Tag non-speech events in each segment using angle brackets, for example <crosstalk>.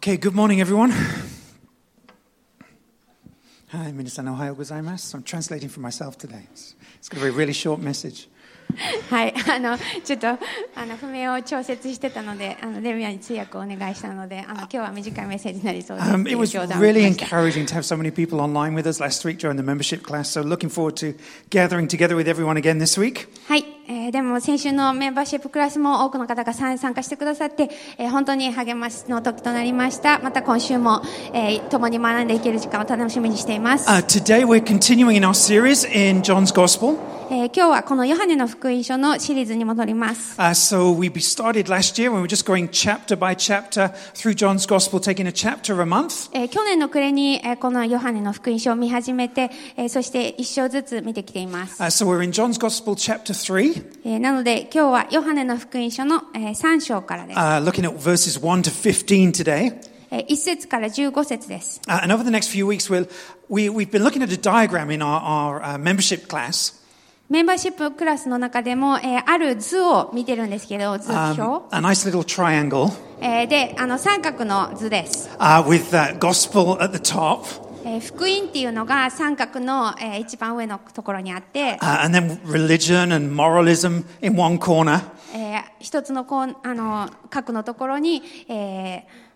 Okay, good morning, everyone. Hi, 皆さんおはようございます。I'm translating for myself today. It's, it's going to be a really short message. はい、あのちょっとあの譜面を調節してたので、あのデミアに通訳をお願いしたので、あの今日は短いメッセージになりそうです。 Um, と <laughs> it いう was 冗談を really 言いました encouraging to have so many people online with us last week during the membership class. So, looking forward to gathering together with everyone again this week. はい、 えーでも先週のメンバーシップクラスも多くの方が参参加してくださって、えー本当に励ましの時となりました。また今週も、えー共に学んでいける時間を楽しみにしています。Uh, today, we're continuing in our series in John's Gospel. えー今日はこのヨハネの福音書のシリーズに戻ります。Uh, so, we started last year when we were just going chapter by chapter through John's Gospel, taking a chapter a month. えー去年の暮れに、えーこのヨハネの福音書を見始めて、えーそして一章ずつ見てきています。Uh, so, we're in John's Gospel, chapter 3, えーなので今日はヨハネの福音書の、えー3章からです。uh, looking at verses 1 to 15 today. えー1節から15節です。Uh, and over the next few weeks, we'll, we, we've been looking at a diagram in our, our uh, membership class. メンバーシップクラスの中でも、えーある図を見てるんですけど、図 Um, 表。a nice little triangle えーで、あの三角の図です。uh, with uh, gospel at the top, えー福音っていうのが三角の、えー一番上のところにあって、uh, and then religion and moralism in one corner. えー一つのこうあの角のところに、えー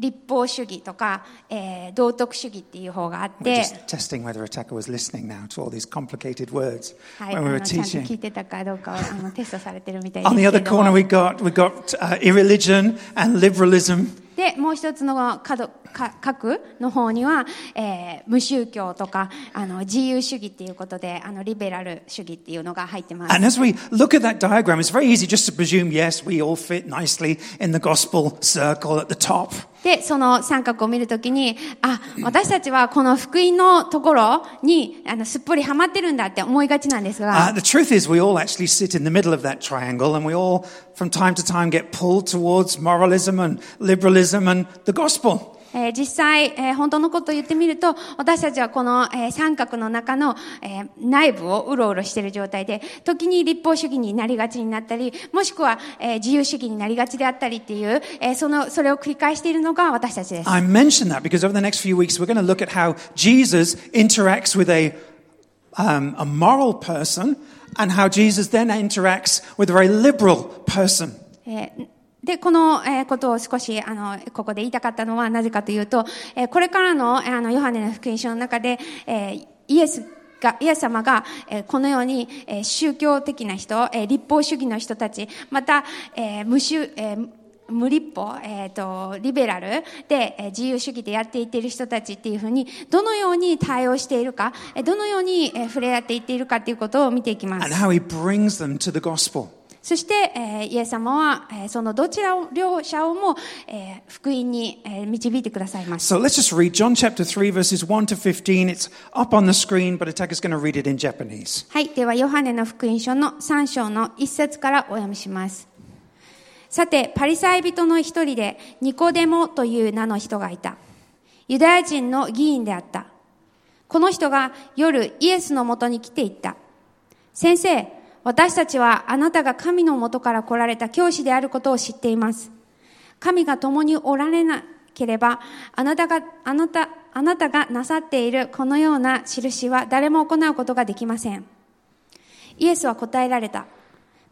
立法主義とか、えー道徳主義っていう方があって、just testing whether Ataka was listening now to all these complicated words はい、あ when we were のちゃんと聞 teaching. いてたかどうかをあのテストされてるみたいです On け the れ other ども corner, we got, we got uh, irreligion and liberalism. で、もう一つの角、か角の方には、えー無宗教とか、あの、自由主義っていうことで、あの、リベラル主義っていうのが入ってます。And as we look at that diagram, it's very easy just to presume, yes, we all fit nicely in the gospel circle at the top. で、その三角を見るときに、あ、私たちはこの福音のところに、あの、すっぽりハマってるんだって思いがちなんです Uh, が、the truth is, we all actually sit in the middle of that triangle, and we all, from time to time, get pulled towards moralism and liberalism and the gospel. えー実際、えー本当のことを言ってみると、私たちはこの、えー三角の中の、えー内部をうろうろしている状態で、時に立法主義になりがちになったり、もしくは、えー自由主義になりがちであったりっていう、えーその、それを繰り返しているのが私たちです。I mention that because over the next few weeks, we're going to look at how Jesus interacts with a, um, a moral person and how Jesus then interacts with a very liberal person. えーで、この、えことを少し、あの、ここで言いたかったのはなぜかというと、えこれからの、あの、ヨハネの福音書の中で、えイエスが、イエス様が、えこのように、え宗教的な人、え立法主義の人たち、また、え無宗、え無立法、えっ、と、リベラルで、えー自由主義でやっていっている人たちっていうふうに、どのように対応しているか、えどのように、えー触れ合っていっているかっていうことを見ていきます。そして、えーイエス様は、えーそのどちらを、両者をも、えー福音に、えー導いてくださいます。So let's just read John chapter 3, verses 1 to 15. It's up on the screen, but Ataka's going to read it in Japanese. はい。では、ヨハネの福音書の3章の1節からお読みします。さて、パリサイ人の一人で、ニコデモという名の人がいた。ユダヤ人の議員であった。この人が夜イエスのもとに来ていった。先生、私たちはあなたが神のもとから来られた教師であることを知っています。神が共におられなければ、あなたが、あなた、あなたがなさっているこのような印は誰も行うことができません。イエスは答えられた。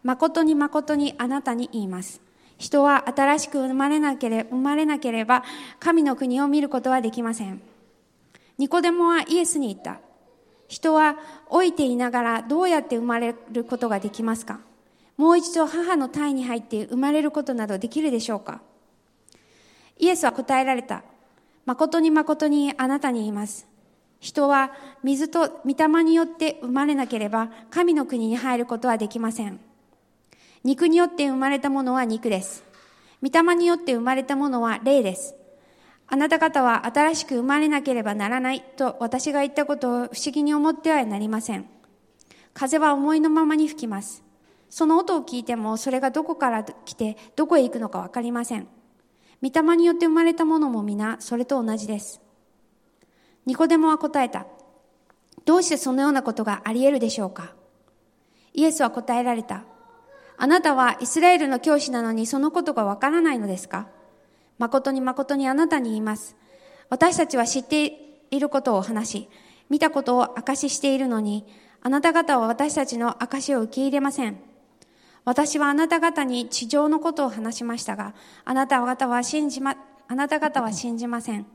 誠に誠にあなたに言います。人は新しく生まれなければ、生まれなければ、神の国を見ることはできません。ニコデモはイエスに言った。人は老いていながらどうやって生まれることができますか？もう一度母の体に入って生まれることなどできるでしょうか？イエスは答えられた。誠に誠にあなたに言います。人は水と御霊によって生まれなければ神の国に入ることはできません。肉によって生まれたものは肉です。御霊によって生まれたものは霊です。あなた方は新しく生まれなければならないと私が言ったことを不思議に思ってはなりません。風は思いのままに吹きます。その音を聞いてもそれがどこから来てどこへ行くのかわかりません。御霊によって生まれたものも皆それと同じです。ニコデモは答えた。どうしてそのようなことがあり得るでしょうかイエスは答えられた。あなたはイスラエルの教師なのにそのことがわからないのですか誠に誠にあなたに言います。私たちは知っていることを話し、見たことを証ししているのに、あなた方は私たちの証を受け入れません。私はあなた方に地上のことを話しましたが、あなた方は信じま、あなた方は信じません。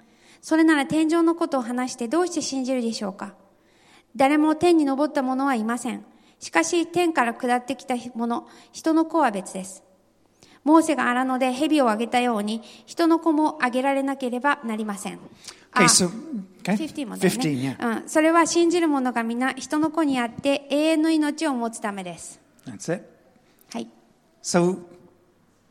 それなら天上のことを話してどうして信じるでしょうか誰も天に昇った者はいません。しかし天から下ってきた者、人の子は別です。モーセが荒野で蛇をあげたように、人の子もあげられなければなりません。Okay, あ so, okay. 15もだよね 15, yeah. うん。それは信じる者が皆人の子にあって永遠の命を持つためです。That's it. はい。So,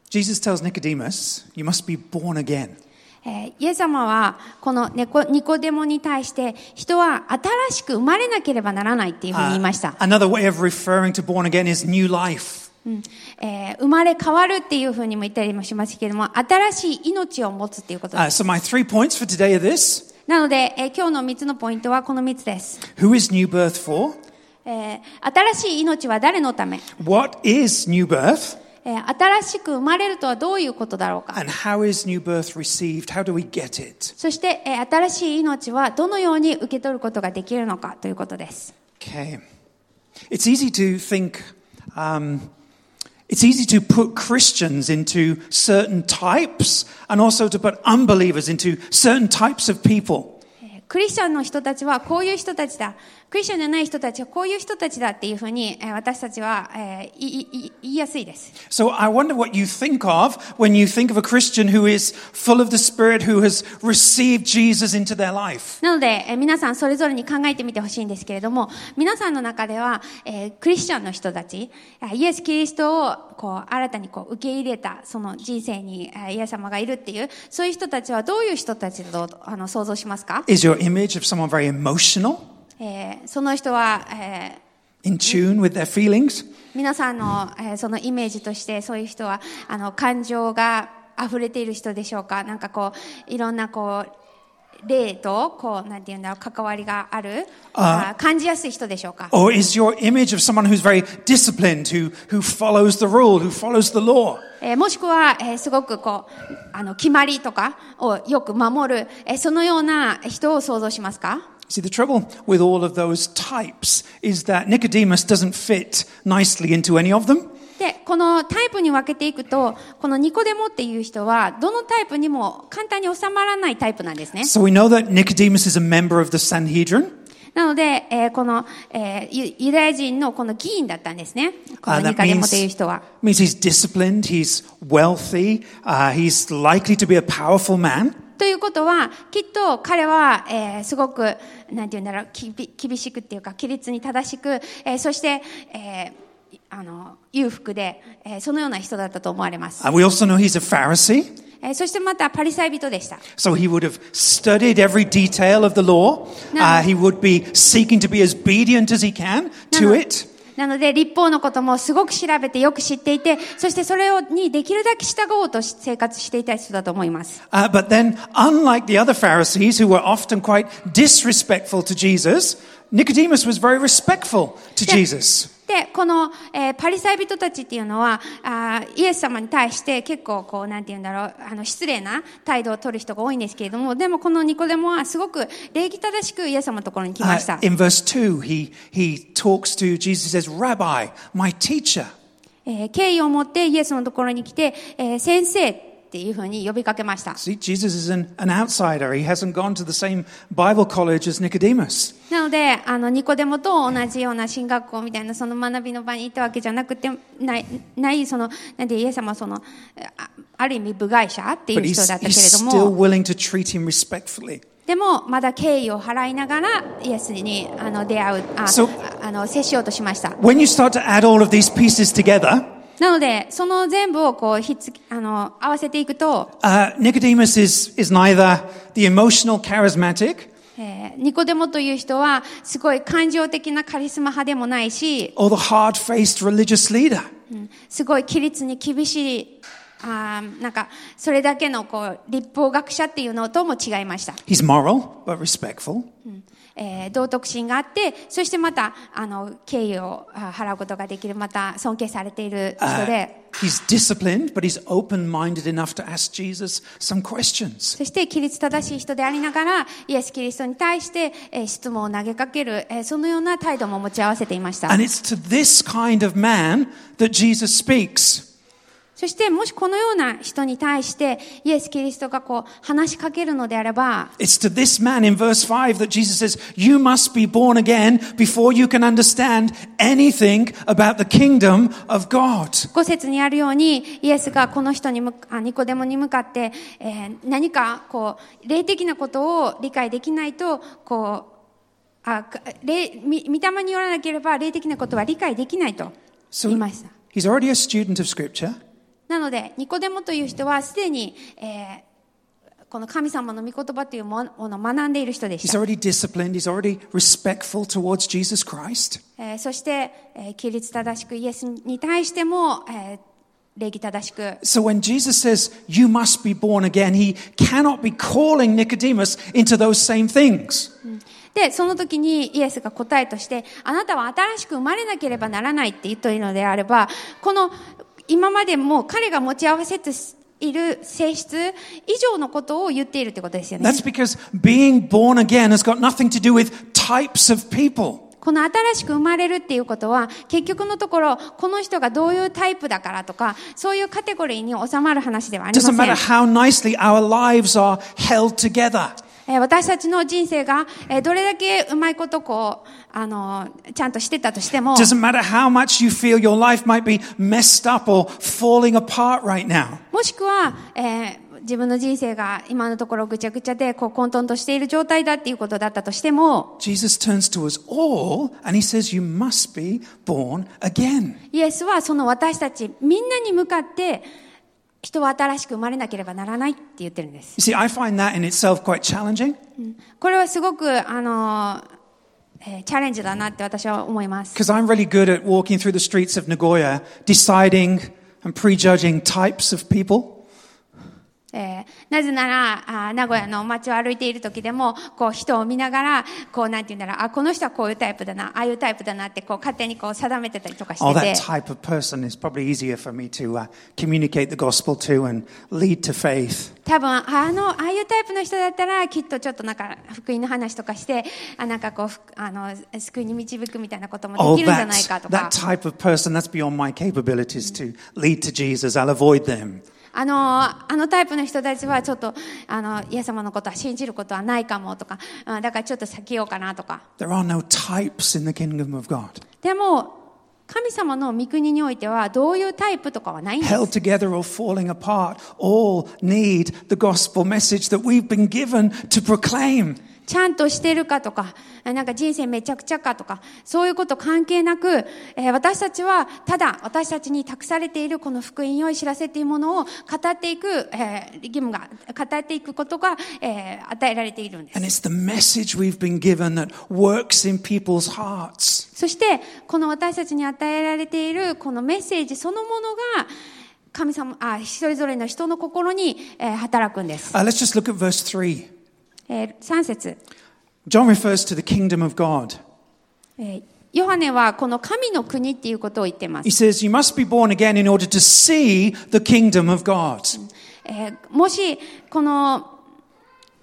Jesus tells Nicodemus, you must be born again. えーイエス様はこのネコニコデモに対して人は新しく生まれなければならないっていうふうに言いました。Another way of referring to born again is new life. うんえー生まれ変わるっていうふうにも言ったりもしますけれども、新しい命を持つっていうことで Uh, す。so, my three points for today are this なので、えー今日の3つのポイントはこの3つです。Who is new birth for? えー新しい命は誰のため、What is new birth? えー新しく生まれるとはどういうことだろうか？And how is new birth received? How do we get it? そして、えー新しい命はどのように受け取ることができるのかということです。Okay. It's easy to think, um, it's easy to put Christians into certain types and also to put unbelievers into certain types of people. えークリスチャンの人たちはこういう人たちだ。 クリスチャンじゃない人たちはこういう人たちだっていうふうに、えー私たちは、え言いやすいです。So I wonder what you think of when you think of a Christian who is full of the Spirit, who has received Jesus into their life. なので、えー皆さんそれぞれに考えてみてほしいんですけれども、皆さんの中では、えークリスチャンの人たち、あイエス・キリストをこう新たにこう受け入れたその人生にえーイエス様がいるっていう、そういう人たちはどういう人たちだとあの想像しますか、Is your image of someone very emotional, えーその人は、えー in tune with their feelings? 皆さんの、えーそのイメージとしてそういう人はあの感情が溢れている人でしょうか？なんかこういろんなこう霊とこうなんていうんだろう関わりがあるあ感じやすい人でしょうか？Or is your image of someone who's very disciplined, who, who follows the rule, who follows the law? えーもしくは、えーすごくこうあの決まりとかをよく守る、えーそのような人を想像しますか？See, the trouble with all of those types is that Nicodemus doesn't fit nicely into any of them. で、このタイプに分けていくと、このニコデモっていう人は、どのタイプにも簡単に収まらないタイプなんですね。 So we know that Nicodemus is a member of the Sanhedrin. なので、えーこの、えーユユダヤ人のこの議員だったんですね。この Uh, ニ that カデモ means, という人は。 means he's disciplined, he's wealthy, uh, he's likely to be a powerful man. ということは、きっと彼は、えーすごく、なんて言うんだろう、厳しくっていうか、規律に正しく、えーそして、えーあの、裕福で、えーそのような人だったと思われます。And we also know he's a Pharisee. えーそしてまたパリサイ人でした。So he would have studied every detail of the law. Uh, he would be seeking to be as obedient as he can to it. なので、立法のこともすごく調べてよく知っていて、そしてそれをにできるだけ従おうとし生活していた人だと思います。Uh, but then, unlike the other Pharisees who were often quite disrespectful to Jesus, Nicodemus was very respectful to. Jesus. で、この、えーパリサイ人たちっていうのは、あーイエス様に対して結構こう、なんて言うんだろう、あの、失礼な態度を取る人が多いんですけれども、でもこのニコデモはすごく礼儀正しくイエス様のところに来まし Uh, た。in verse 2, he, he talks to Jesus, says, Rabbi, my teacher. えー敬意を持ってイエスのところに来て、えー先生ていうふうに呼びかけました。なので、あの、ニコデモと同じような進学校みたいな、その学びの場に行ったわけじゃなくて、ない、ない、その、なんで、イエス様はその、ある意味部外者っていう人だったけれども。でも、まだ敬意を払いながら、イエスにあの出会う、あ、あの接しようとしました。なので、その全部をこう、ひっつき、あの、合わせていくと、uh, Nicodemus is, is neither the emotional, charismatic, えーニコデモという人は、すごい感情的なカリスマ派でもないし、or the hard faced religious leader. うんすごい規律に厳しい、あーなんか、それだけのこう、立法学者っていうのとも違いました。He's moral, but respectful. えー道徳心があって、そしてまた、あの、敬意をあ払うことができる、また尊敬されている人 Uh, で、he's disciplined, but he's open-minded enough to ask Jesus some questions. そして、規律正しい人でありながら、イエス・キリストに対して、えー質問を投げかける、えーそのような態度も持ち合わせていました。And it's to this kind of man that Jesus speaks. そして、もしこのような人に対して、イエス・キリストがこう、話しかけるのであれば、It's to this man in verse 5 that Jesus says, You must be born again before you can understand anything about the kingdom of God. 5節にあるように、イエスがこの人にむあ、ニコデモに向かって、えー何か、こう、霊的なことを理解できないと、こう、あ、か霊、み、御霊によらなければ霊的なことは理解できないと言いました。He's already a student of Scripture. なので、ニコデモという人はすでに、えーこの神様の御言葉というものを学んでいる人でし He's た。already disciplined. He's already respectful towards Jesus Christ. えーそして、えー規律正しくイエスに対しても、えー礼儀正しく、So when Jesus says, You must be born again, he cannot be calling Nicodemus into those same things. で、その時にイエスが答えとして、あなたは新しく生まれなければならないって言っているのであれば、この今までも彼が持ち合わせている性質以上のことを言っているってことですよね。That's because being born again has got nothing to do with types of people. この新しく生まれるっていうことは、結局のところ、この人がどういうタイプだからとか、そういうカテゴリーに収まる話ではありません。私たちの人生がどれだけうまいことこうあのちゃんとしてたとしてももしくは、え自分の人生が今のところぐちゃぐちゃでこう混沌としている状態だっていうことだったとしても、イエスはその私たちみんなに向かって、人は新しく生まれなければならないって言ってるんです。See, I find that in itself quite challenging これはすごく、あの、えーチャレンジだなって私は思います。because I'm really good at walking through the streets of Nagoya, deciding and prejudging types of people. えーなぜなら、あー名古屋の街を歩いている時でも、こう人を見ながら、こうなんて言うんだろう、あ、この人はこういうタイプだな、ああいうタイプだなって、こう勝手にこう定めてたりとかし Oh, てて that。type of person is probably easier for me to uh, communicate the gospel to and lead to faith. 多分、あの、ああいうタイプの人だったら、きっとちょっとなんか、福音の話とかして、あ、なんかこうふ、あの、救いに導くみたいなことも Oh, できるんじゃ that, ないかとか that。type of person, that's beyond my capabilities to lead to Jesus. I'll avoid them. あの、あのタイプの人たちはちょっと、あの、イエス様のことは信じることはないかもとか、うんだからちょっと避けようかなとか。There are no types in the kingdom of God. でも、神様の御国においては、どういうタイプとかはないんです。Held together or falling apart, all need the gospel message that we've been given to proclaim. ちゃんとしてるかとか、なんか人生めちゃくちゃかとか、そういうこと関係なく、えー私たちはただ私たちに託されているこの福音を知らせているものを語っていく、えー義務が、語っていくことが、えー与えられているんです。そして、この私たちに与えられているこのメッセージそのものが、神様、あ、一人ぞれの人の心に、えー働くんです。Uh, let's just look at verse 3. 3節。John ヨハネはこの神の国っていうことを言ってます。もし、この、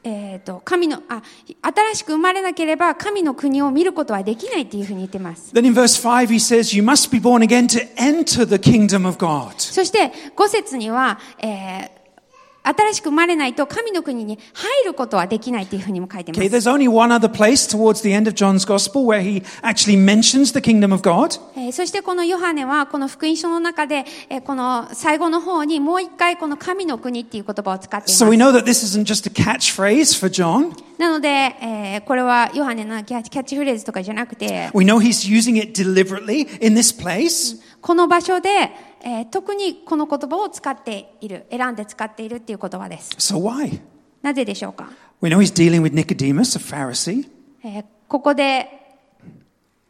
えっ、と、神の、あ、新しく生まれなければ神の国を見ることはできないっていうふうに言ってます。そして、5節には、えー、新しく生まれないと神の国に入ることはできないっていうふうにも書いてま Okay, す。there's only one other place towards the end of John's gospel where he actually mentions the kingdom of God. えーそしてこのヨハネはこの福音書の中で、えーこの最後の方にもう一回この神の国っていう言葉を使ってい So ま we す。know that this isn't just a catchphrase for John. なので、えーこれはヨハネのキャッチキャッチフレーズとかじゃなくて、We know he's using it deliberately in this place. この場所で、えー特にこの言葉を使っている、選んで使っているっていう言葉です。So why? なぜでしょうか、We know he's dealing with Nicodemus, a Pharisee. えーここで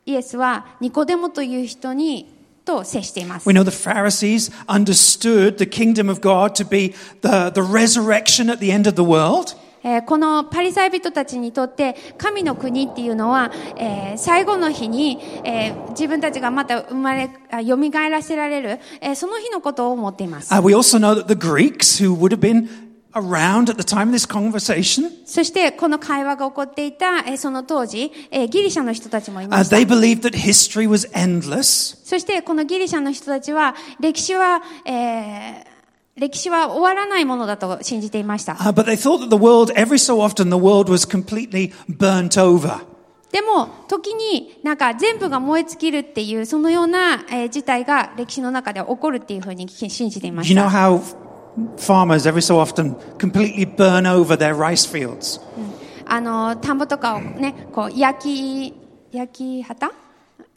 イエスはニコデモという人にと接しています。We know the Pharisees understood the kingdom of God to be the, the resurrection at the end of the world. ええーこのパリサイ人たちにとって神の国っていうのは、えー最後の日に、えー自分たちがまた生まれ、あ蘇らせられる、えーその日のことを思っています。Uh, we also know that the Greeks, who would have been around at the time of this conversation, そしてこの会話が起こっていた、えーその当時、えーギリシャの人たちもいま uh, した。they believed that history was endless. そしてこのギリシャの人たちは歴史は、えー歴史は終わらないものだと信じていました。でも、時になんか全部が燃え尽きるっていう、そのような事態が歴史の中で起こるっていうふうに信じていました。あの、田んぼとかをね、こう、焼き、焼き旗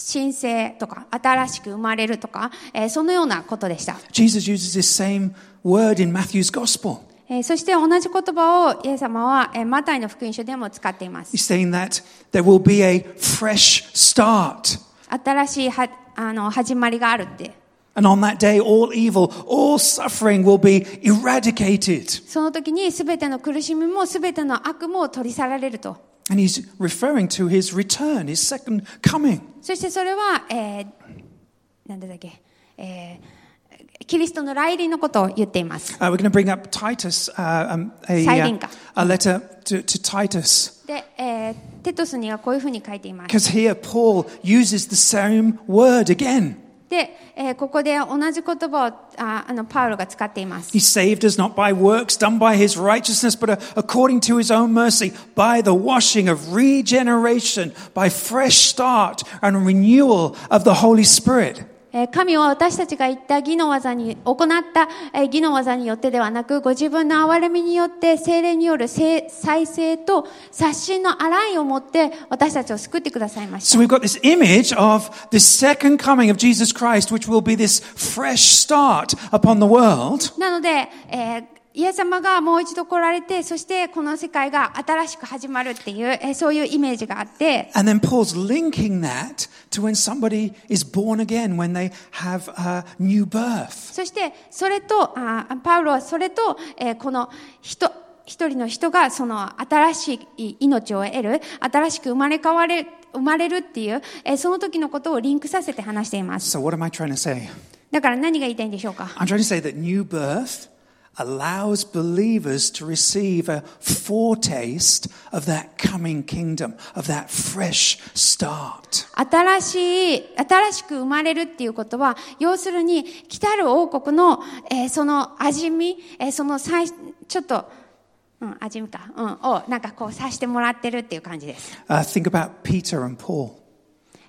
新生とか、新しく生まれるとか、えーそのようなことでした。Jesus uses this same word in Matthew's gospel. えーそして同じ言葉をイエス様は、えーマタイの福音書でも使っています。He's saying that there will be a fresh start. 新しいはあの始まりがあるって。And on that day, all evil, all suffering will be eradicated. その時に全ての苦しみも全ての悪も取り去られると。And he's referring to his return, his second coming. そしてそれは、えー、なんだっけ、えーキリストの来臨のことを言っています。 Uh, we're going to bring up Titus, uh, um, a, uh, Sairinka. a letter to, to Titus. で、えーテトスにはこういうふうに書いています。 Because here Paul uses the same word again. で、えーここで同じ言葉をああのパウロが使っています。 He saved us not by works done by his righteousness, but uh, according to his own mercy, by the washing of regeneration, by fresh start and renewal of the Holy Spirit. えー神は私たちが言った義の技に、行った、えー義の技によってではなく、ご自分の憐れみによって、精霊による生再生と刷新の洗いをもって、私たちを救ってくださいました So。we've got this image of the second coming of Jesus Christ, which will be this fresh start upon the world. なので、えーイエス様がもう一度来られて、そしてこの世界が新しく始まるっていう、えーそういうイメージがあって、And then Paul's linking that to when somebody is born again, when they have a new birth. そしてそれと、あパウロはそれと、えーこの人、一人の人がその新しい命を得る、新しく生まれ変われ、生まれるっていう、えーその時のことをリンクさせて話しています。So what am I trying to say? だから何が言いたいんでしょうか？I'm trying to say that new birth allows believers to receive a foretaste of that coming kingdom, of that fresh start. 新しい、新しく生まれるっていうことは、要するに、来たる王国の、えーその味見、えーその最、ちょっと、うん、味見か、うん、を、なんかこうさしてもらってるっていう感じです。Uh, think about Peter and Paul.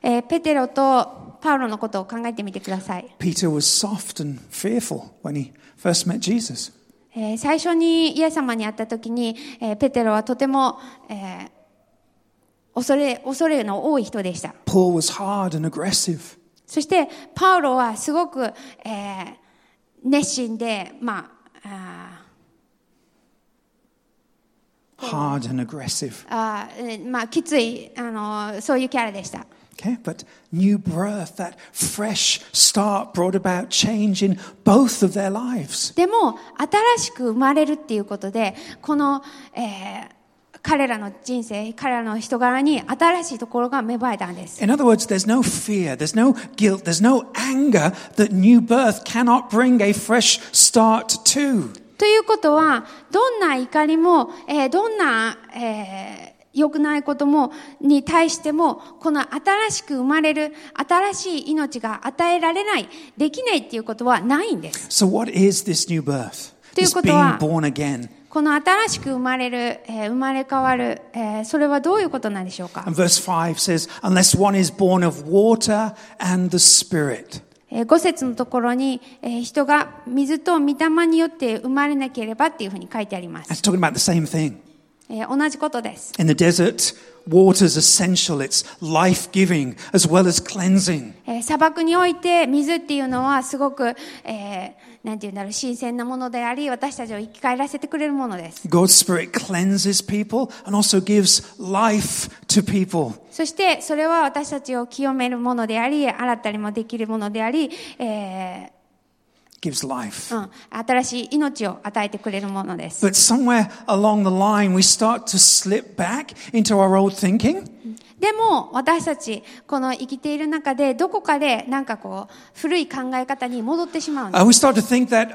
えーペテロとパウロのことを考えてみてください。Peter was soft and fearful when he first met Jesus. えー最初にイエス様に会った時に、えーペテロはとても、えー恐れ、恐れの多い人でした。Paul was hard and aggressive. そして、パウロはすごく、えー熱心で、まあ、あ Hard and aggressive. ーあまあ、きつい、あの、そういうキャラでした。Okay, but new birth, that fresh start brought about change in both of their lives. でも、新しく生まれるっていうことで、この、えー彼らの人生、彼らの人柄に新しいところが芽生えたんです。In other words, there's no fear, there's no guilt, there's no anger that new birth cannot bring a fresh start to. ということは、どんな怒りも、えーどんな、えー良くないことも、に対しても、この新しく生まれる、新しい命が与えられない、できないっていうことはないんです。So, what is this new birth? ということ being は- born again. この新しく生まれる、えー生まれ変わる、えーそれはどういうことなんでしょうか？And verse 5 says, Unless one is born of water and the Spirit. えー五節のところに、えー人が水と御霊によって生まれなければっていうふうに書いてあります。同じことです。In the desert, water is essential. It's life giving as well as cleansing. えー砂漠において水っていうのはすごく、えーなんていうんだろう、新鮮なものであり、私たちを生き返らせてくれるものです。God's Spirit cleanses people and also gives life to people. そして、それは私たちを清めるものであり、洗ったりもできるものであり、え Gives life. ーうん、新しい命を与えてくれるものです。But somewhere along the line, we start to slip back into our old thinking. でも、私たち、この生きている中で、どこかで、なんかこう、古い考え方に戻ってしまうんです。Uh, we start to think that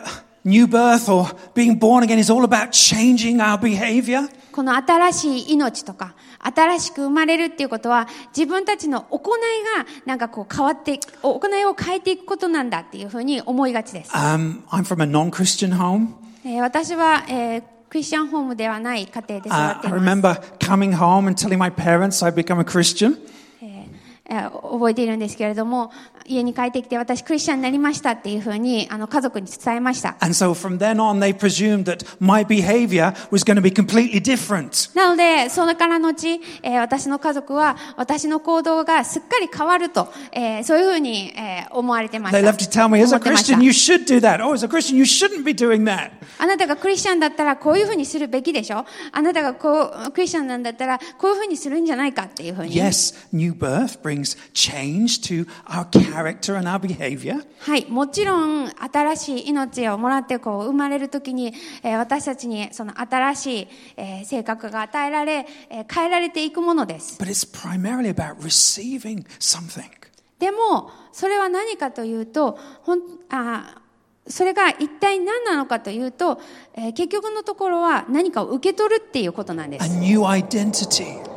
new birth or being born again is all about changing our behavior. この新しい命とか、新しく生まれるっていうことは、自分たちの行いが、なんかこう変わっていく、行いを変えていくことなんだっていうふうに思いがちです。Um, I'm from a non-Christian home. えー私は、えークリスチャンホームではない家庭で育 Uh, って I います。remember coming home and telling my parents I'd become a Christian. えー覚えているんですけれども、家に帰ってきて私クリスチャンになりましたっていうふうに、あの家族に伝えました。And so from then on, they presumed that my behavior was going to be completely different. なので、それから後、えー私の家族は私の行動がすっかり変わると、えーそういうふうに、えー思われてまし They た。love to tell me, as 思 a ってました Christian, you should do that. Oh, as a Christian, you shouldn't be doing that. あなたがクリスチャンだったらこういうふうにするべきでしょ？あなたがこう、クリスチャンなんだったらこういうふうにするんじゃないかっていうふうに。Yes, new birth brings change to our character and our behavior. はい。もちろん、新しい命をもらって、こう、生まれるときに、えー私たちに、その新しい、えー性格が与えられ、えー変えられていくものです。But it's primarily about receiving something. でも、それは何かというと、ほん、あーそれが一体何なのかというと、えー結局のところは何かを受け取るっていうことなんで A す。new identity.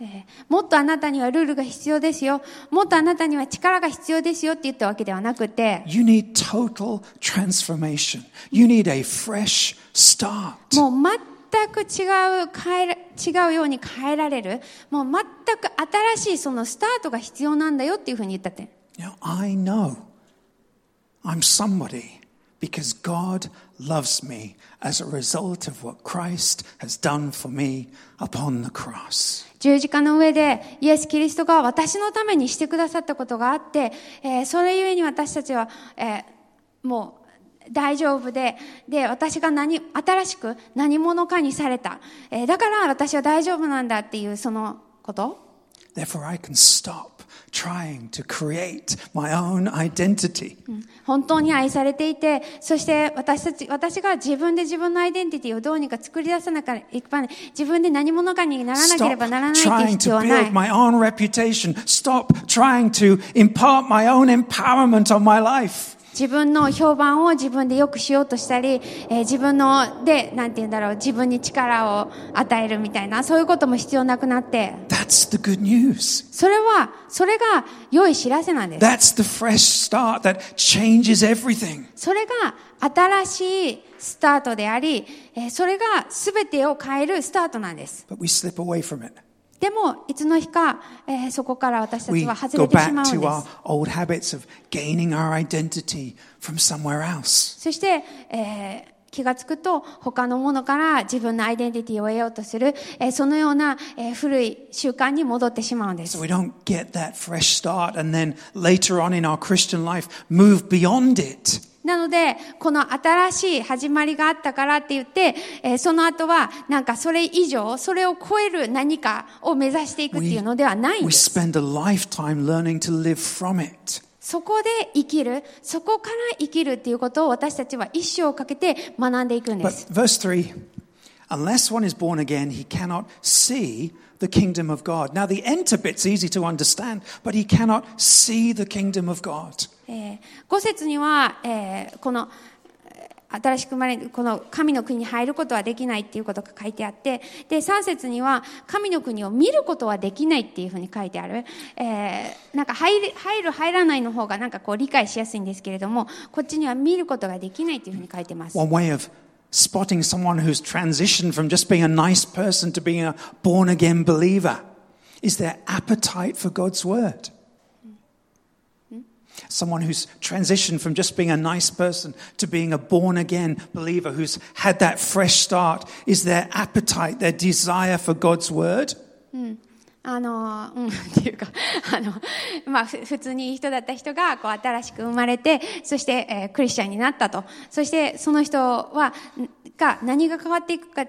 えーもっとあなたにはルールが必要ですよ。もっとあなたには力が必要ですよって言ったわけではなくて、You need total transformation. You need a fresh start. もう全く違う変えら、違うように変えられる。もう全く新しいそのスタートが必要なんだよっていうふうに言ったって。You know, I know I'm somebody because God loves me as a result of what Christ has done for me upon the cross. 十字架の上でイエス・キリストが私のためにしてくださったことがあって、えーそれゆえに私たちは、えーもう大丈夫で、で、私が何、新しく何者かにされた。えーだから私は大丈夫なんだっていうそのこと。Therefore, I can stop trying to create my own identity. 本当に愛されていて、そして私たち、私が自分で自分のアイデンティティをどうにか作り出さなきゃいけない。自分で何者かにならなけれ Stop ばならないっていう trying 必要 to はな build い。my own reputation. Stop trying to impart my own empowerment on my life. 自分の評判を自分で良くしようとしたり、えー自分ので、なんて言うんだろう、自分に力を与えるみたいな、そういうことも必要なくなって、That's the good news. それは、それが良い知らせなんです。That's the fresh start that changes everything. それが新しいスタートであり、えーそれが全てを変えるスタートなんです。But we slip away from it. でも、いつの日か、えー、そこから私たちは外れてしまうんです。そして、えー、気がつくと、他のものから自分の、アイデンティティを得ようとする、えー、そのような、えー、古い習慣に戻ってしまうんです。なので、この新しい始まりがあったからって言って、えーその後はなんかそれ以上、それを超える何かを目指していくっていうのではないん we です。spend a lifetime learning to live from it. そこで生きる、そこから生きるっていうことを私たちは一生をかけて学んでいくんです。verse 3 unless one is born again, he cannot see the kingdom of God. Now, the enter bit's easy to understand, but he cannot see the kingdom of God. えー、5節には、えーこの、新しく生まれ、この神の国に入ることはできないっていうことが書いてあって、で、3節には、神の国を見ることはできないっていうふうに書いてある。えー、なんか入る、入る、入らないの方がなんかこう理解しやすいんですけれども、こっちには見ることができないっていうふうに書いてます。One way of spotting someone who's transitioned from just being a nice person to being a born again believer is their appetite for God's word. Someone who's transitioned from just being a nice person to being a born again believer who's had that fresh start is their appetite, their desire for God's word. あの、うん、っていうか、あの、まあ、普通にいい人だった人が、こう、新しく生まれて、そして、えークリスチャンになったと。そして、その人は、が、何が変わっていくかっ、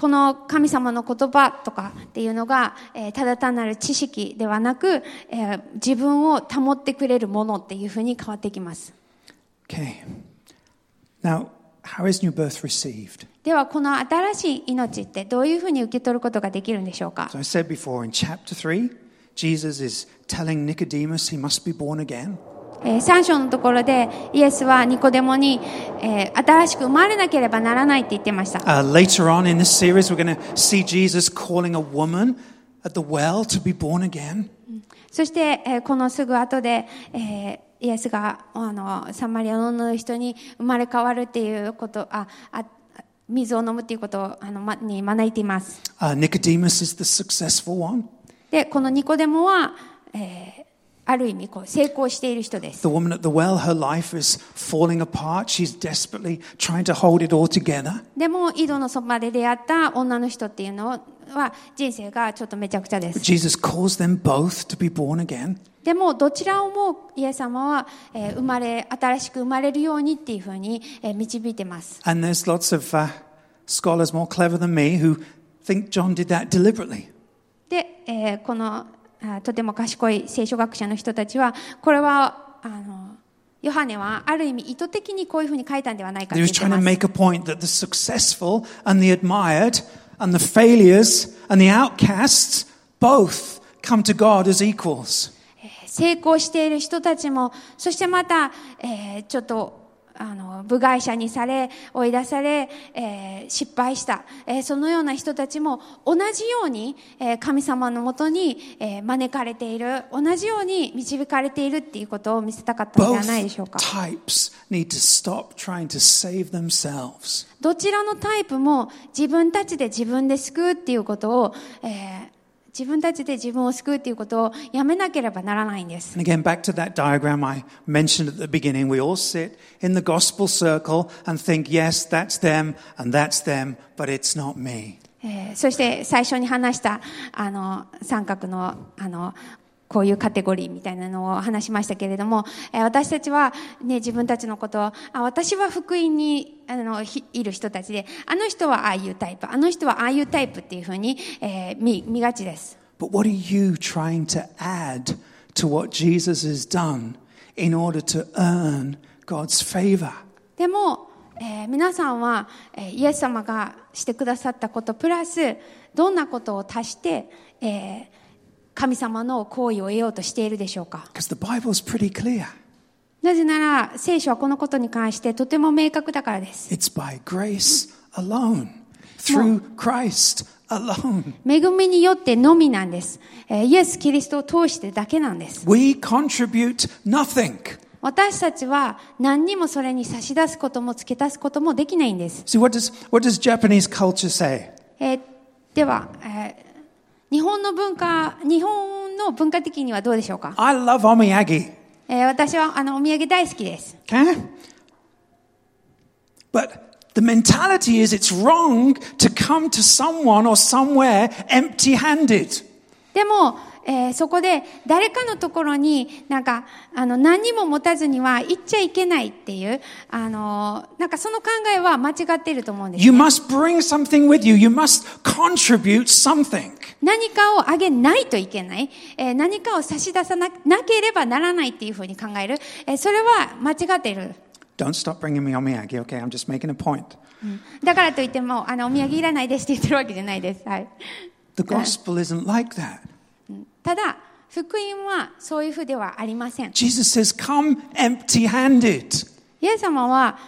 この神様の言葉とかっていうのが、えーただ単なる知識ではなく、えー自分を保ってくれるものっていうふうに変わってきます。Okay. Now, how is new birth received? では、この新しい命ってどういうふうに受け取ることができるんでしょうか So I said before in chapter 3, Jesus is telling Nicodemus he must be born again. えー3章のところでイエスはニコデモに、えー新しく生まれなければならないって言ってました。Uh, later on in this series, we're going to see Jesus calling a woman at the well to be born again. そして、えーこのすぐ後で、えーイエスがあのサマリアの人に生まれ変わるっていうこと、あ、あ水を飲むっていうことをあの、ま、に招いています。Uh, Nicodemus is the successful one. で、このニコデモは、えーある意味こう成功している人です。でも、井戸のそばで出会った女の人っていうのは人生がちょっとめちゃくちゃです。でも、どちらをもイエス様は生まれ新しく生まれるようにっていうふうに導いてます。で、えー、この。とても賢い聖書学者の人たちは、これは、あの、ヨハネはある意味意図的にこういうふうに書いたんではないかと言っます。成功している人たちも、そしてまた、えー、ちょっと、あの、部外者にされ、追い出され、えー失敗した、えーそのような人たちも同じように、えー神様のもとに、えー招かれている、同じように導かれているっていうことを見せたかったのではないでしょうか？types need to stop trying to save themselves. どちらのタイプも自分たちで自分で救うっていうことを、えー自分たちで自分を救うっていうことをやめなければならないんです。And again, back to that diagram I mentioned at the beginning, we all sit in the gospel circle and think, yes, that's them and that's them, but it's not me. えーそして最初に話したあの三角のあのこういうカテゴリーみたいなのを話しましたけれども、えー私たちは、ね、自分たちのことをあ私は福音にあのひいる人たちであの人はああいうタイプあの人はああいうタイプっていうふうに、えー見見がちです。But what are you trying to add to what Jesus has done in order to earn God's favor? でも、えー皆さんは、えーイエス様がしてくださったことプラスどんなことを足して、えー神様の行為を得ようとしているでしょうか Because the Bible's pretty clear. なぜなら聖書はこのことに関してとても明確だからです。It's by grace alone, through Christ alone. 恵みによってのみなんです。えーイエス・キリストを通してだけなんです。We contribute nothing. 私たちは何にもそれに差し出すことも付け足すこともできないんです。See, what does, what does Japanese culture say? えーでは、えー日本の文化、日本の文化的にはどうでしょうか I love omiyagi. えー私はあのお土産大好きです。Okay? But the mentality is it's wrong to come to someone or somewhere empty handed. でも、えーそこで誰かのところになんか、あの、何にも持たずには行っちゃいけないっていう、あの、なんかその考えは間違っていると思うんです、You ね。must bring something with you. You must contribute something. 何かをあげないといけない、えー何かを差し出さななければならないっていうふうに考える、えーそれは間違っている。Don't stop bringing me okay? I'm just making a point. だからといっても、あの、お土産いらないですって言ってるわけじゃないです。はい。The gospel isn't like that. ただ、福音はそういうふうではありません。Jesus says, Come empty handed. イエス様は、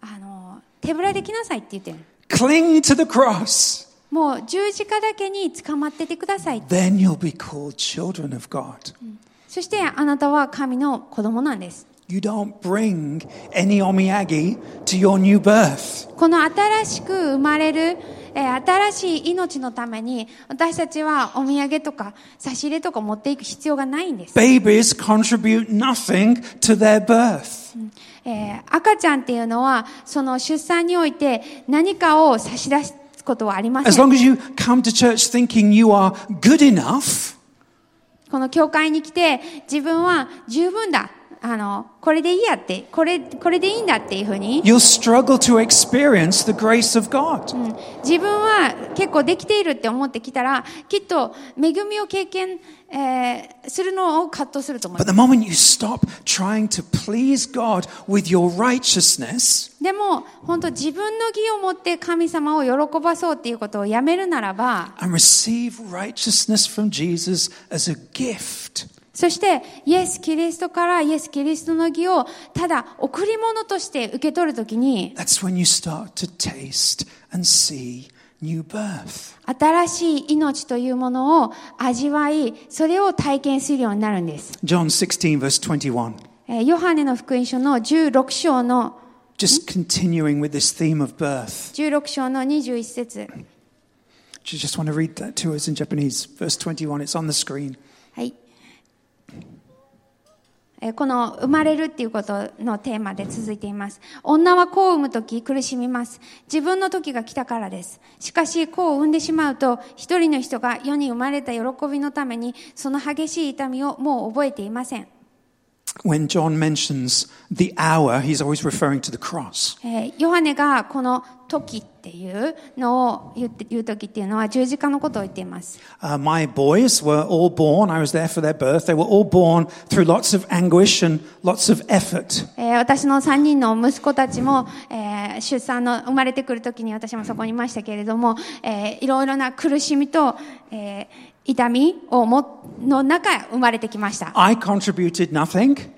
あの、手ぶらで来なさいって言ってる。Cling to the cross. もう十字架だけに捕まっててください。Then you'll be called children of God. そしてあなたは神の子供なんです。You don't bring any omiyagi to your new birth. この新しく生まれる、えー新しい命のために私たちはお土産とか差し入れとか持っていく必要がないんです。Babies contribute nothing to their birth. えー赤ちゃんっていうのはその出産において何かを差し出すことはありませ As ん。long as you come to church thinking you are good enough, この教会に来て自分は十分だ。あの、これでいいやって、これ、これでいいんだっていうふうに、you'll struggle to experience the grace of God. 自分は結構できているって思ってきたら、きっと恵みを経験、えーするのを葛藤すると思い But ます。the moment you stop trying to please God with your righteousness, でも、本当自分の義を持って神様を喜ばそうっていうことをやめるならば、and receive righteousness from Jesus as a gift, そして、イエス・キリストからイエス・キリストの義をただ贈り物として受け取るときに.新しい命というものを味わい、それを体験するようになるんです。John 16, verse 21. えーヨハネの福音書の16章の、Just continuing with this theme of birth. 16章の21節 just want to read that to us in Japanese? Verse 21, it's on the screen. えこの生まれるっていうことのテーマで続いています。女は子を産むとき苦しみます。自分の時が来たからです。しかし子を産んでしまうと、一人の人が世に生まれた喜びのために、その激しい痛みをもう覚えていません。When John mentions the hour, he's always referring to the cross. えーヨハネがこの時っていうのを言って言う時っていうのは十字架のことを言っています。Uh, my boys were all born, I was there for their birth, they were all born through lots of anguish and lots of effort. えー私の3人の息子たちも、えー出産の生まれてくる時に私もそこにいましたけれども、えーいろいろな苦しみと、えー痛みをもの中生まれてきました、I contributed nothing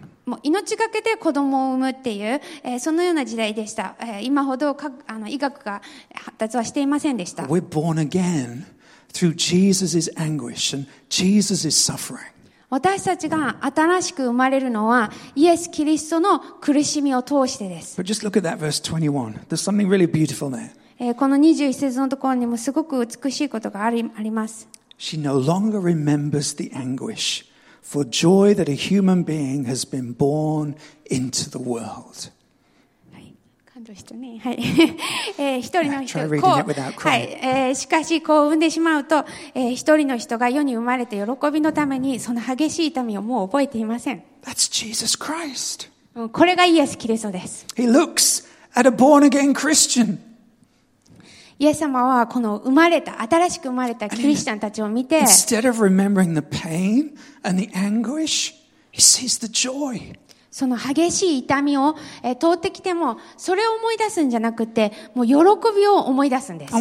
もう命がけて子供を産むっていう、えー、そのような時代でした。えー、今ほどかあの医学が発達はしていませんでした。私たちが新しく生まれるのはイエス・キリストの苦しみを通してです。ええ、この21節のところにもすごく美しいことがあります。For joy that a human being has been born into the world. はい感動したね。はい。えー一人の人こう.はい。えーしかし、こう産んでしまうと、えー一人の人が世に生まれて喜びのために、その激しい痛みをもう覚えていません。That's Jesus Christ. うんこれがイエス・キリストです。He looks at a born again Christian イエス様はこの生まれた、新しく生まれたクリスチャンたちを見て、その激しい痛みを通ってきても、それを思い出すんじゃなくて、もう喜びを思い出すんです。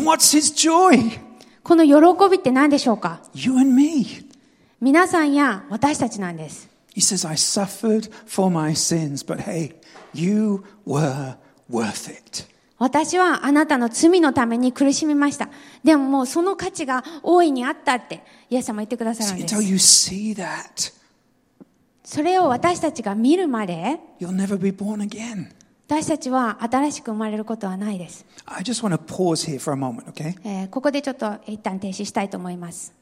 この喜びって何でしょうか？皆さんや私たちなんです。私はあなたの罪のために苦しみました。でももうその価値が大いにあったって、イエス様言ってくださるんです。それを私たちが見るまで、私たちは新しく生まれることはないです。ここでちょっと一旦停止したいと思います。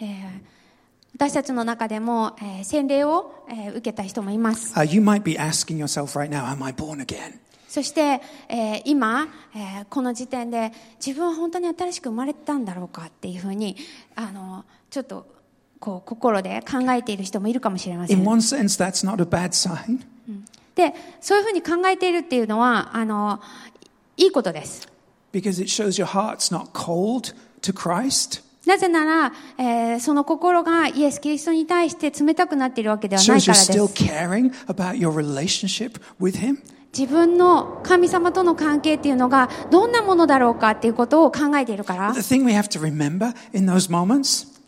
え、えー。私たちの中でも、えー洗礼を、えー受けた人もいます。uh, you might be asking yourself right now, Am I born again? そして、えー今、えーこの時点で自分は本当に新しく生まれたんだろうかっていうふうに、あの、ちょっと、こう、心で考えている人もいるかもしれませ In ん。one sense, that's not a bad sign で、そういうふうに考えているっていうのは、あの、いいことです。because it shows your heart's not cold to Christ. なぜなら、えー、その心がイエス・キリストに対して冷たくなっているわけではないからです。自分の神様との関係っていうのがどんなものだろうかっていうことを考えているから。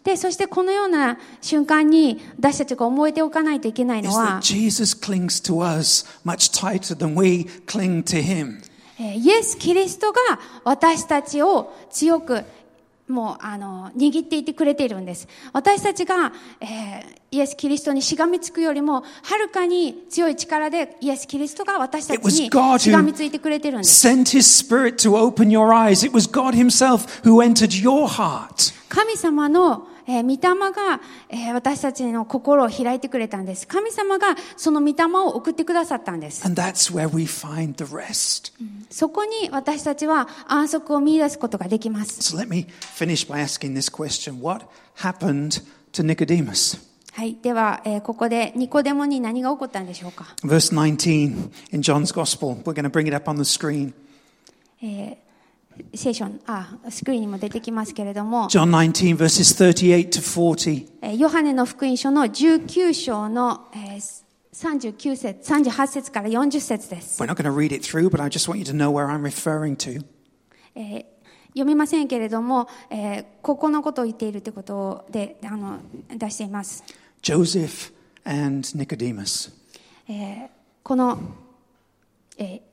で、そしてこのような瞬間に私たちが思えておかないといけないのは、イエス・キリストが私たちを強くもうあの握っていてくれているんです。私たちが、えーイエス・キリストにしがみつくよりもはるかに強い力でイエス・キリストが私たちにしがみついてくれてるんです。Sent His Spirit to open your eyes. It was God Himself who entered your heart. 神様の、えー御霊が、えー私たちの心を開いてくれたんです。神様がその御霊を送ってくださったんです。そこに私たちは安息を見出すことができます。So let me finish by asking this question What happened to Nicodemus? はい。では、えーここでニコデモに何が起こったんでしょうか。Verse 19 in John's Gospel. We're going to bring it up on the screen. 聖書あスクリーンにも出てきますけれども、ヨハネの福音書の19章の39節、38節から40節です。ええ読みませんけれども、えー、ここのことを言っているということであの出しています。え、え。この、えー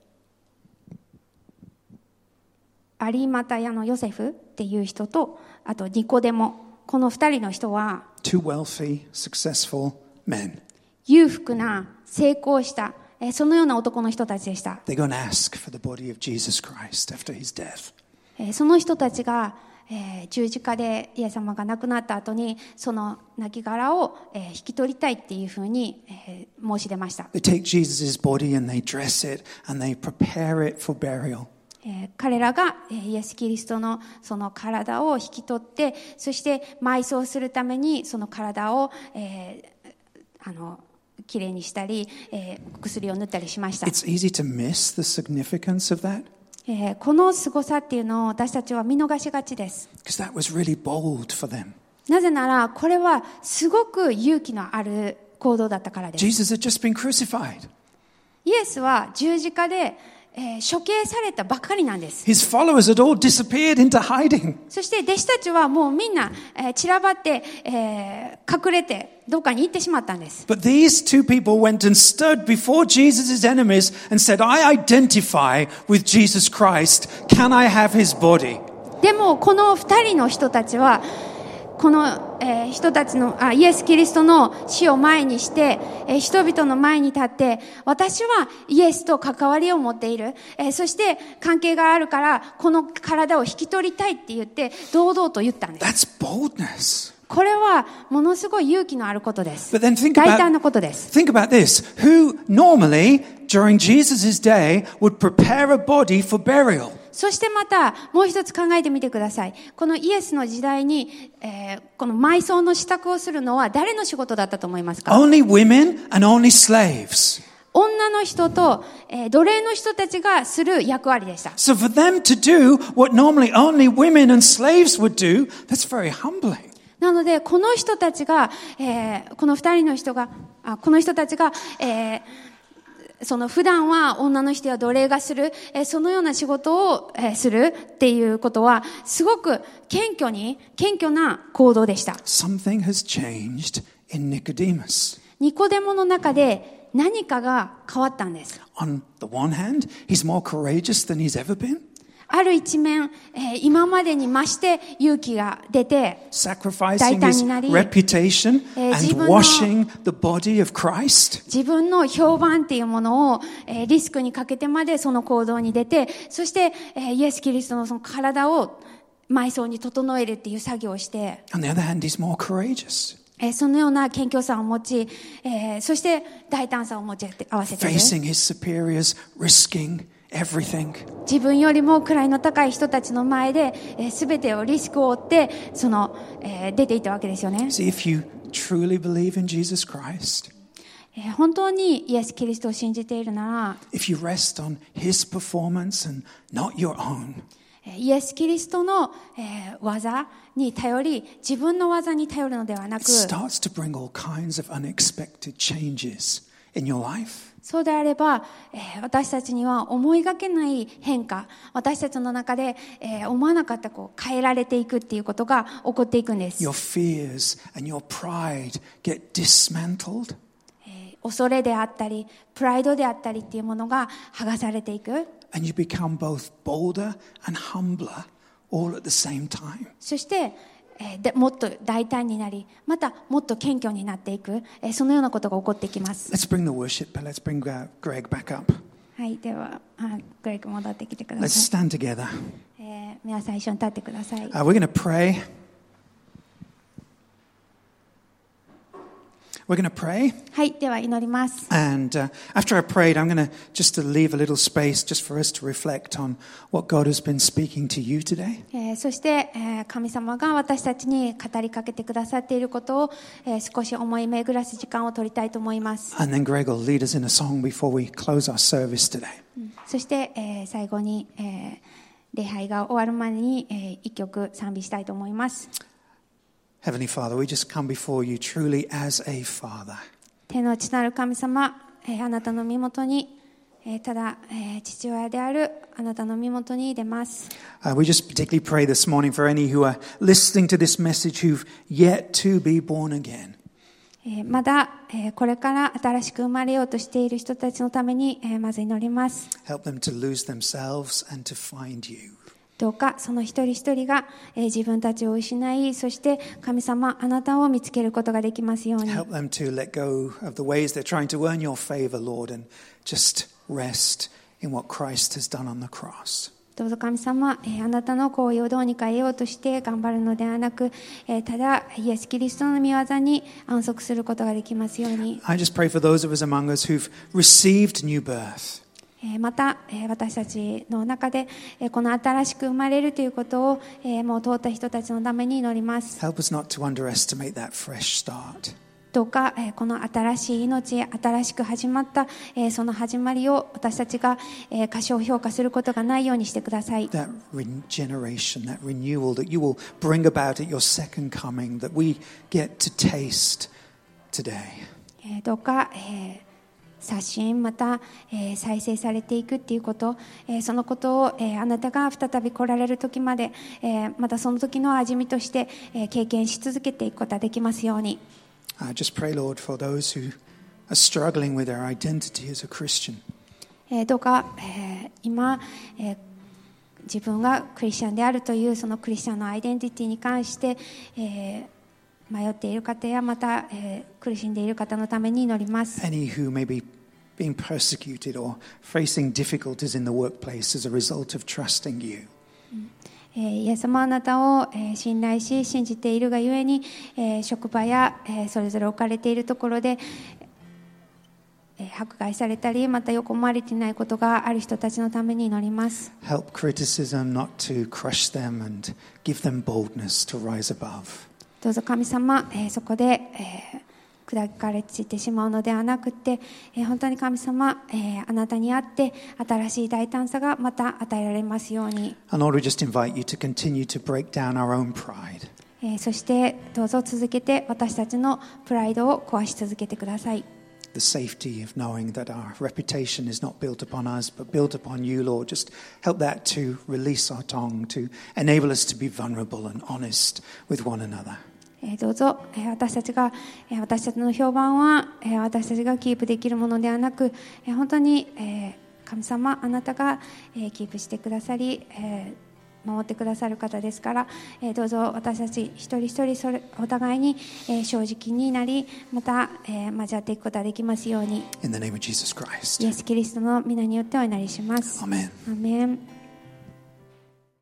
アリーマタヤのヨセフっていう人と、あとニコデモ、この二人の人は、裕福な、成功した、そのような男の人たちでした。その人たちが、えー、十字架でイエス様が亡くなった後にその亡きを、えー、引き取りたいっていうふうに、えー、申し出ました。えー彼らが、えーイエス・キリストのその体を引き取って、そして埋葬するためにその体を、えーあの、きれいにしたり、えー薬を塗ったりしました。It's easy to miss the significance of that? えーこの凄さっていうのを私たちは見逃しがちです。that was really bold for them. なぜなら、これはすごく勇気のある行動だったからです。Jesus had just been crucified. イエスは十字架で、えー処刑されたばかりなんです。His followers had all disappeared into hiding. そして弟子たちはもうみんな、えー散らばって、えー隠れてどっかに行ってしまったんです。But these two people went and stood before Jesus' enemies and said, I identify with Jesus Christ. Can I have his body? でもこの二人の人たちは、この、えー人たちのあ、イエス・キリストの死を前にして、えー人々の前に立って、私はイエスと関わりを持っている。えーそして関係があるから、この体を引き取りたいって言って、堂々と言ったんです。That's boldness. これはものすごい勇気のあることです。大胆なことです。think about this. Who normally, during Jesus' day, would prepare a body for burial? そしてまた、もう一つ考えてみてください。このイエスの時代に、えーこの埋葬の支度をするのは誰の仕事だったと思いますか？Only women and only slaves. 女の人と、えー奴隷の人たちがする役割でした。So for them to do what normally only women and slaves would do, that's very humbling. なので、この人たちが、えーこの二人の人が、あこの人たちが、えーその普段は女の人や奴隷がする、えーそのような仕事を、えーするっていうことは、すごく謙虚に、謙虚な行動でした。Something has changed in Nicodemus. ニコデモの中で何かが変わったんです。On the one hand, he's more courageous than he's ever been, ある一面、えー今までに増して勇気が出て、大胆になり、えー自分の.自分の評判っていうものを、えーリスクにかけてまでその行動に出て、そして、えーイエス・キリストのその体を埋葬に整えるっていう作業をして、えーそのような謙虚さを持ち、えーそして大胆さを持ち合わせている。Everything. 自分よりも位の高い人たちの前で、えー、全てをリスクを負って、その、えー出ていったわけですよね。See, if you truly believe in Jesus Christ, えー本当にイエス・キリストを信じているな if you rest on his performance and not your own, イエス・キリストの、えー技に頼り、自分の技に頼るのではな it く、starts to bring all kinds of unexpected changes in your life. そうであれば、えー私たちには思いがけない変化、私たちの中で、えー思わなかったこう変えられていくっていうことが起こっていくんです。Your fears and your pride get dismantled. えー恐れであったり、プライドであったりっていうものが剥がされていく。and you become both bolder and humbler all at the same time. そして、えーでもっと大胆になり、またもっと謙虚になっていく、えーそのようなことが起こってきます。Let's bring the worship, but let's bring uh, Greg back up. はい、では、あグレイク戻ってきてくだ Let's さい。stand together. えー皆さん一緒に立ってください。Uh, we're going to pray. We're going to pray, はい、では祈ります。and uh, after I prayed, I'm going to just to leave a little space just for us to reflect on what God has been speaking to you today. えーそして、えー神様が私たちに語りかけてくださっていることを、えー少し思い巡らす時間を取りたいと思います。And then Greg will lead us in a song before we close our service today. そして、えー最後に、えー礼拝が終わる前に、えー一曲賛美したいと思います。Heavenly Father, we just come before you truly as a father. 天の地なる神様、えーあなたの身元に、えーただ、えー父親であるあなたの身元に出ます。 Uh, we just particularly pray this morning for any who are listening to this message who've yet to be born again. えーまだ、えーこれから新しく生まれようとしている人たちのために、えーまず祈ります。 Help them to lose themselves and to find you. どうかその一人一人が、え、自分たちを失い、そして神様、あなたを見つけることができますように。どうぞ神様、え、あなたの行為をどうにか得ようとして頑張るのではなく、え、ただ、イエス・キリストの御業に安息することができますように。I just pray for those of us among us who've received new birth. えーまた、えー私たちの中で、えーこの新しく生まれるということを、えーもう通った人たちのために祈ります。Help us not to underestimate that fresh start. どうか、えーこの新しい命、新しく始まった、えーその始まりを私たちが、えー過小評価することがないようにしてください。That regeneration, that renewal that you will bring about at your second coming, that we get to taste today. えーどうか、えー刷新また、えー再生されていくっていうこと、えーそのことを、えーあなたが再び来られる時まで、えーまたその時の味見として、えー経験し続けていくことができますように。I just pray, Lord, for those who are struggling with their identity as a Christian. えーどうか、えー今、えー自分がクリスチャンであるというそのクリスチャンのアイデンティティに関して、えー迷っている方やまた、えー苦しんでいる方のために祈ります。Any who may be being persecuted or facing difficulties in the workplace as a result of trusting you. えーイエス様はあなたを、えー信頼し信じているがゆえに、えー職場や、えーそれぞれ置かれているところで、えー迫害されたりまた横回れていないことがある人たちのために祈ります Help criticism not to crush them and give them boldness to rise above. どうぞ神様、えーそこで、えー砕かれてしまうのではなくて、えー本当に神様、えーあなたにあって新しい大胆さがまた与えられますように、And Lord, we just invite you to continue to break down our own pride. えーそしてどうぞ続けて私たちのプライドを壊し続けてください The safety of knowing that our reputation is not built upon us, but built upon you, Lord. Just help that to release our tongue, to enable us to be vulnerable and honest with one another. えーどうぞ、えー私たちが、えー私たちの評判は、えー私たちがキープできるものではなく、えー本当に、えー神様あなたが、えーキープしてくださり、えー 守ってくださる方ですから、えーどうぞ私たち一人一人それお互いに、えー正直になりまた、えー交わっていくことができますように.イエス・キリストの皆によってお祈りします。アーメン